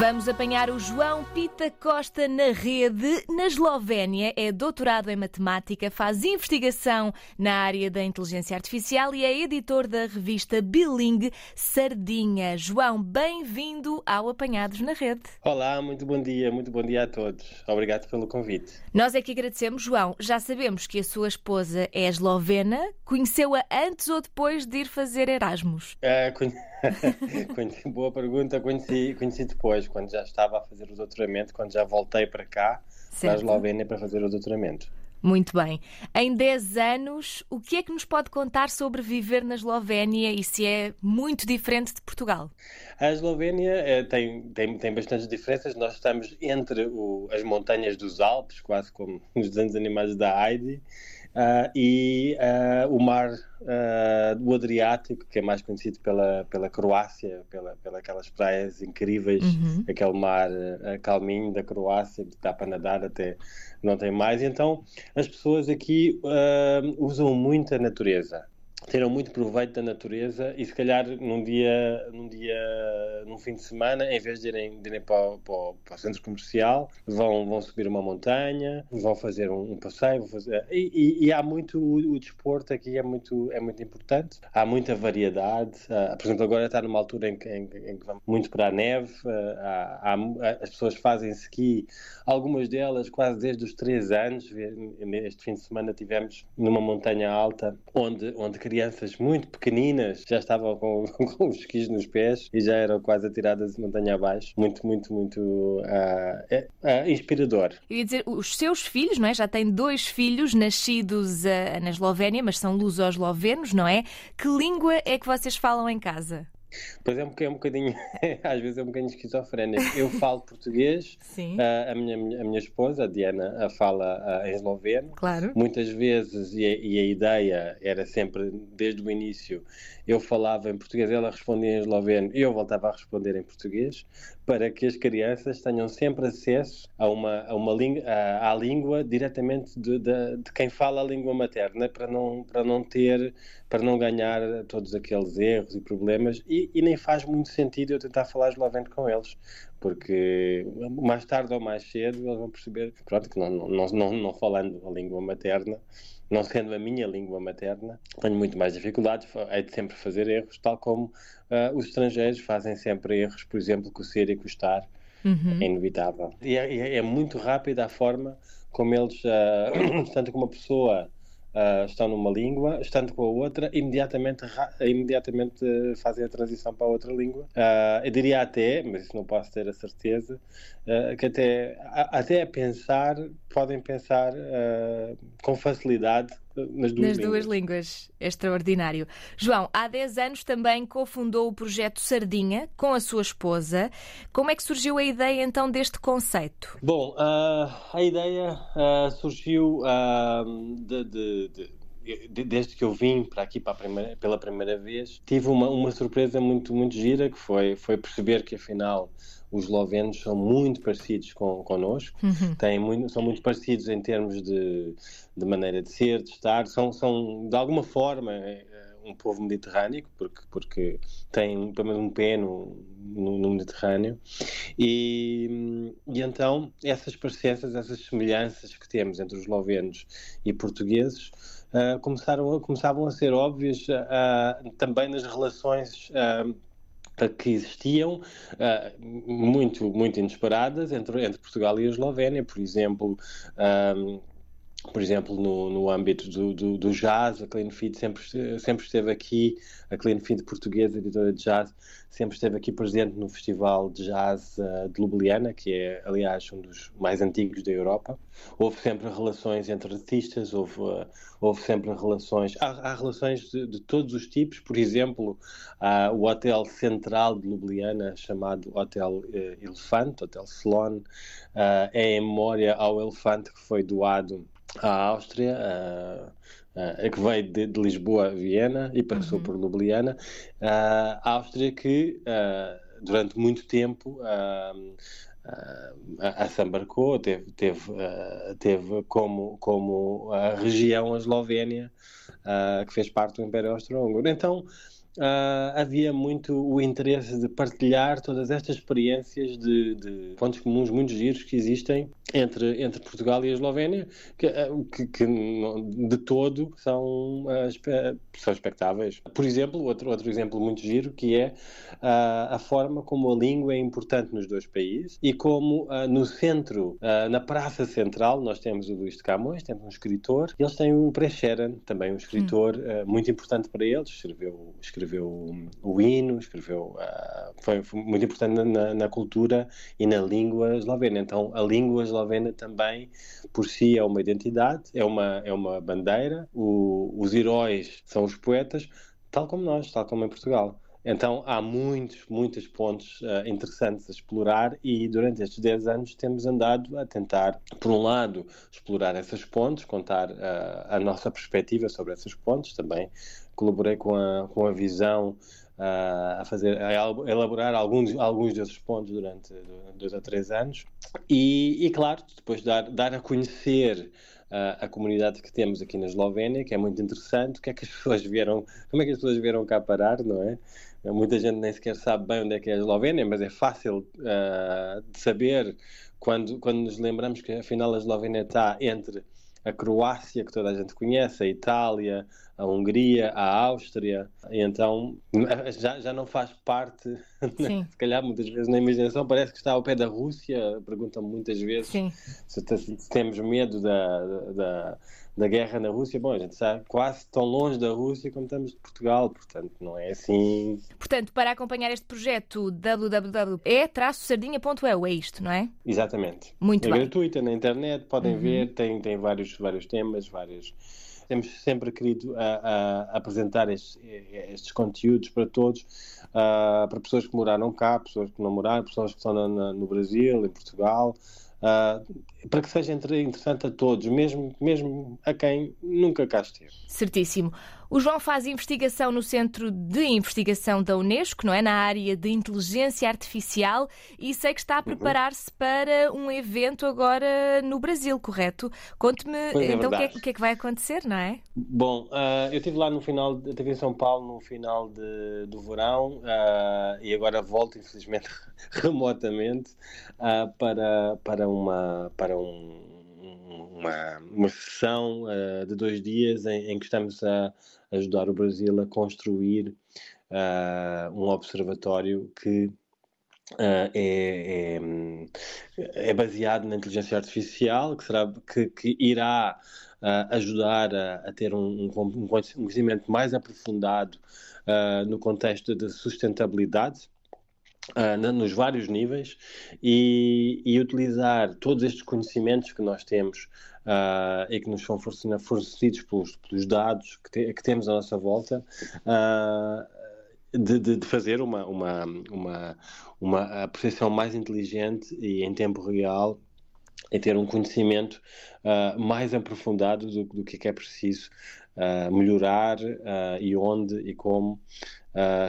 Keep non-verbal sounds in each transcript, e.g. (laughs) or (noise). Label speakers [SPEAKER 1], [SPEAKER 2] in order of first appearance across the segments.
[SPEAKER 1] Vamos apanhar o João Pita Costa na rede. Na Eslovénia, é doutorado em matemática, faz investigação na área da inteligência artificial e é editor da revista Bilingue Sardinha. João, bem-vindo ao Apanhados na Rede.
[SPEAKER 2] Olá, muito bom dia, muito bom dia a todos. Obrigado pelo convite.
[SPEAKER 1] Nós é que agradecemos, João. Já sabemos que a sua esposa é eslovena. Conheceu-a antes ou depois de ir fazer Erasmus?
[SPEAKER 2] Conhe- conheci- (laughs) boa pergunta, conheci, conheci depois, quando já estava a fazer o doutoramento, quando já voltei para cá, para a
[SPEAKER 1] Certo.
[SPEAKER 2] Eslovénia, para fazer o doutoramento.
[SPEAKER 1] Muito bem. Em 10 anos, o que é que nos pode contar sobre viver na Eslovénia e se é muito diferente de Portugal?
[SPEAKER 2] A Eslovénia eh, tem, tem, tem bastantes diferenças. Nós estamos entre o- as montanhas dos Alpes, quase como nos desenhos animados da Heidi, ah, e ah, o mar ah, do Adriático, que é mais conhecido pela, pela Croácia, pela, pela aquelas praias incríveis,
[SPEAKER 1] Uhum.
[SPEAKER 2] aquele mar calminho da Croácia, que dá para nadar até não tem mais. Então, as pessoas aqui usam muito a natureza tiram muito proveito da natureza e se calhar num dia, num dia, num fim de semana, em vez de irem, de irem para, para para o centro comercial, vão, vão subir uma montanha, vão fazer um, um passeio, fazer... E, e- e há muito, o, o desporto aqui é muito, é muito importante, há muita variedade, Ah, por exemplo, agora está numa altura em que, em, em que vamos muito para a neve, Ah, há- há- as pessoas fazem ski, algumas delas quase desde os 3 anos, este fim de semana tivemos numa montanha alta, onde, onde crianças muito pequeninas já estavam (laughs) com, com os esquis nos pés e já eram quase atiradas de montanha abaixo. Muito, muito, muito ah, é- ah, inspirador.
[SPEAKER 1] Eu ia dizer, os seus filhos, não é? Já tem dois filhos nascidos ah, na Eslovénia, mas são luso-eslovenos, não é? Que língua é que vocês falam em casa?
[SPEAKER 2] Pois é um, é um bocadinho, (laughs) às vezes é um bocadinho esquizofrénico. Eu falo português, ah, a, minha, a minha esposa, a Diana, a fala ah, em esloveno.
[SPEAKER 1] claro.
[SPEAKER 2] Muitas vezes, e a, e a ideia era sempre, desde o início, eu falava em português, ela respondia em esloveno, eu voltava a responder em português, para que as crianças tenham sempre acesso a uma, a uma à, à língua diretamente de, de, de quem fala a língua materna, para não, para não ter, para não ganhar todos aqueles erros e problemas, e, e nem faz muito sentido eu tentar falar esloveno com eles porque mais tarde ou mais cedo eles vão perceber pronto, que não, não, não, não falando a língua materna, não sendo a minha língua materna, tenho muito mais dificuldades, hei de sempre fazer erros, tal como ah, os estrangeiros fazem sempre erros, por exemplo, com o ser e com o estar,
[SPEAKER 1] Uhum.
[SPEAKER 2] é inevitável. E é, é- muito rápida a forma como eles, ah, (clears throat) tanto como uma pessoa estão numa língua, estando com a outra, imediatamente, imediatamente fazem a transição para outra língua. Ah, eu diria até, mas isso não posso ter a certeza, ah, que até, a- até a pensar, podem pensar ah, com facilidade nas duas
[SPEAKER 1] Nas
[SPEAKER 2] línguas.
[SPEAKER 1] duas línguas. É extraordinário. João, há 10 anos também cofundou o projeto Sardinha com a sua esposa. Como é que surgiu a ideia então deste conceito?
[SPEAKER 2] Bom, ah, a ideia ah, surgiu de, de- de- de- desde que eu vim para aqui para primeira- pela primeira vez. Tive uma, uma surpresa muito, muito gira, que foi, foi perceber que afinal os eslovenos são muito parecidos com, connosco.
[SPEAKER 1] Uhum.
[SPEAKER 2] Têm muito, são muito parecidos em termos de, de maneira de ser, de estar, são, são de alguma forma eh, um povo mediterrâneo, porque, porque têm pelo menos um pé no, no, no Mediterrâneo, e, e então essas parecenças, essas semelhanças que temos entre os eslovenos e portugueses ah, começaram a, começavam a ser óbvias ah, também nas relações. ah, que existiam ah, muito muito inesperadas entre, entre Portugal e a Eslovénia, por exemplo, por exemplo, no, no âmbito do, do, do jazz, a Clean Feed sempre, sempre esteve aqui, a Clean Feed portuguesa, editora de jazz, sempre esteve aqui presente no Festival de Jazz ah, de Ljubljana, que é, aliás, um dos mais antigos da Europa. Houve sempre relações entre artistas, houve, ah, houve sempre relações, há, há relações de, de todos os tipos, por exemplo, há o hotel central de Ljubljana, chamado Hotel eh, Elefante, Hotel Slon, ah, é em memória ao elefante que foi doado à Áustria, ah, ah, que veio de, de Lisboa a Viena e passou
[SPEAKER 1] Uhum.
[SPEAKER 2] por Ljubljana. A Áustria que durante muito tempo ah, assambarcou, teve, teve, teve como, como a região a Eslovénia que fez parte do Império Austro-Húngaro. Então, Uh, havia muito o interesse de partilhar todas estas experiências de, de, pontos comuns muito giros que existem entre, entre Portugal e a Eslovénia, que, ah, que, que de todo são, uh, são expectáveis. Por exemplo, outro, outro exemplo muito giro que é a forma como a língua é importante nos dois países e como no centro, na praça central, nós temos o Luís de Camões, temos um escritor, e eles têm o Precheren, também um escritor hum. muito importante para eles, escreveu, escreveu escreveu o hino, escreveu. Uh, foi, foi, muito importante na, na, cultura e na língua eslovena. Então, a língua eslovena também, por si, é uma identidade, é uma, é uma bandeira. O, os heróis são os poetas, tal como nós, tal como em Portugal. Então há muitos, muitos pontos uh, interessantes a explorar e durante estes 10 anos temos andado a tentar, por um lado, explorar essas pontes, contar uh, a nossa perspectiva sobre essas pontes, também colaborei com a, com a visão a fazer, a elaborar alguns, alguns desses pontos durante dois a três anos e, e claro, depois dar, dar a conhecer uh, a comunidade que temos aqui na Eslovénia, que é muito interessante, que é que as (laughs) pessoas vieram, como é que as pessoas vieram cá parar, não é? Muita gente nem sequer sabe bem onde é que é a Eslovénia, mas é fácil uh, de saber quando, quando nos lembramos que afinal a Eslovénia está entre a Croácia, que toda a gente conhece, a Itália, a Hungria, a Áustria, e então (laughs) já, já não faz parte, (laughs) né? se calhar muitas vezes na imaginação, parece que está ao pé da Rússia, perguntam muitas vezes se, se, temos medo da, da, da, guerra na Rússia. Bom, a gente está quase tão longe da Rússia como estamos de Portugal, portanto não é assim.
[SPEAKER 1] Portanto, para acompanhar este projeto, www.e-sardinha.eu, é isto, não é?
[SPEAKER 2] Exatamente.
[SPEAKER 1] Muito
[SPEAKER 2] é
[SPEAKER 1] bem.
[SPEAKER 2] gratuita na internet, podem uhum. ver, tem, tem vários, vários temas, várias temos sempre querido apresentar estes, estes, conteúdos para todos, uh, para pessoas que moraram cá, pessoas que não moraram, pessoas que estão na, no Brasil, em Portugal, uh, para que seja interessante a todos, mesmo, mesmo a quem nunca cá esteve.
[SPEAKER 1] Certíssimo. O João faz investigação no Centro de Investigação da Unesco, não é? Na área de inteligência artificial e sei que está a uhum. preparar-se para um evento agora no Brasil, correto? Conte-me é então o que, é, que, é, que vai acontecer, não é?
[SPEAKER 2] Bom, uh, eu estive lá no final, estive em São Paulo no final de, do verão uh, e agora volto, infelizmente, (laughs) remotamente, uh, para, para, uma, para um, uma, uma sessão de dois dias em, em que estamos a ajudar o Brasil a construir uh, um observatório que uh, é, é, é, baseado na inteligência artificial, que, será, que, que irá uh, ajudar a, a ter um, um, conhecimento mais aprofundado no contexto de sustentabilidade. Uh, nos vários níveis e, e, utilizar todos estes conhecimentos que nós temos uh, e que nos são fornecidos pelos, pelos dados que, te, que, temos à nossa volta. Uh, de, de, de, fazer uma, uma, uma, uma percepção mais inteligente e em tempo real e ter um conhecimento uh, mais aprofundado do, do que é, é preciso uh, melhorar uh, e onde e como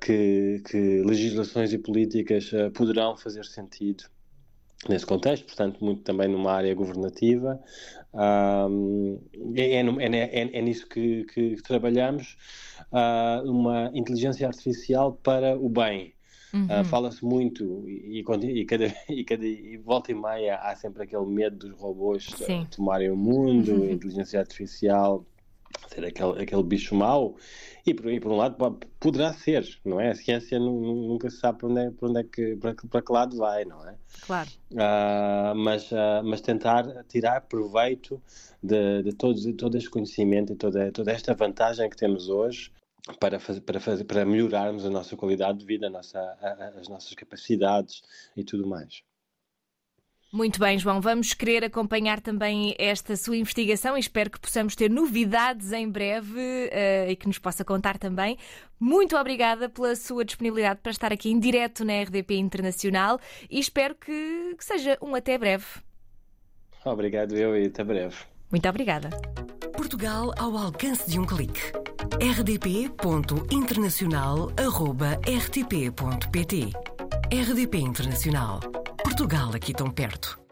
[SPEAKER 2] que, que, legislações e políticas poderão fazer sentido nesse contexto, portanto, muito também numa área governativa. Um, é, é, é, é, nisso que, que trabalhamos, uh, uma inteligência artificial para o bem. Uhum. Uh, Fala-se muito e, e, cada, (laughs) e, cada, e volta e meia há sempre aquele medo dos robôs Sim. tomarem o mundo, uhum. inteligência artificial ser aquele, aquele bicho mau e por, e por um lado poderá ser, não é? A ciência nunca se sabe para onde é, para onde é que, para, para que lado vai, não é?
[SPEAKER 1] Claro.
[SPEAKER 2] Uh, mas, uh, mas tentar tirar proveito de, de, todo, de todo este conhecimento e toda, toda esta vantagem que temos hoje para, fazer, para, fazer, para melhorarmos a nossa qualidade de vida, a nossa, a, as nossas capacidades e tudo mais.
[SPEAKER 1] Muito bem, João. Vamos querer acompanhar também esta sua investigação e espero que possamos ter novidades em breve uh, e que nos possa contar também. Muito obrigada pela sua disponibilidade para estar aqui em direto na RDP Internacional e espero que, que seja um até breve.
[SPEAKER 2] Obrigado, eu e até breve.
[SPEAKER 1] Muito obrigada.
[SPEAKER 3] Portugal ao alcance de um clique. rdp.internacional.rtp.pt RDP Internacional Portugal aqui tão perto.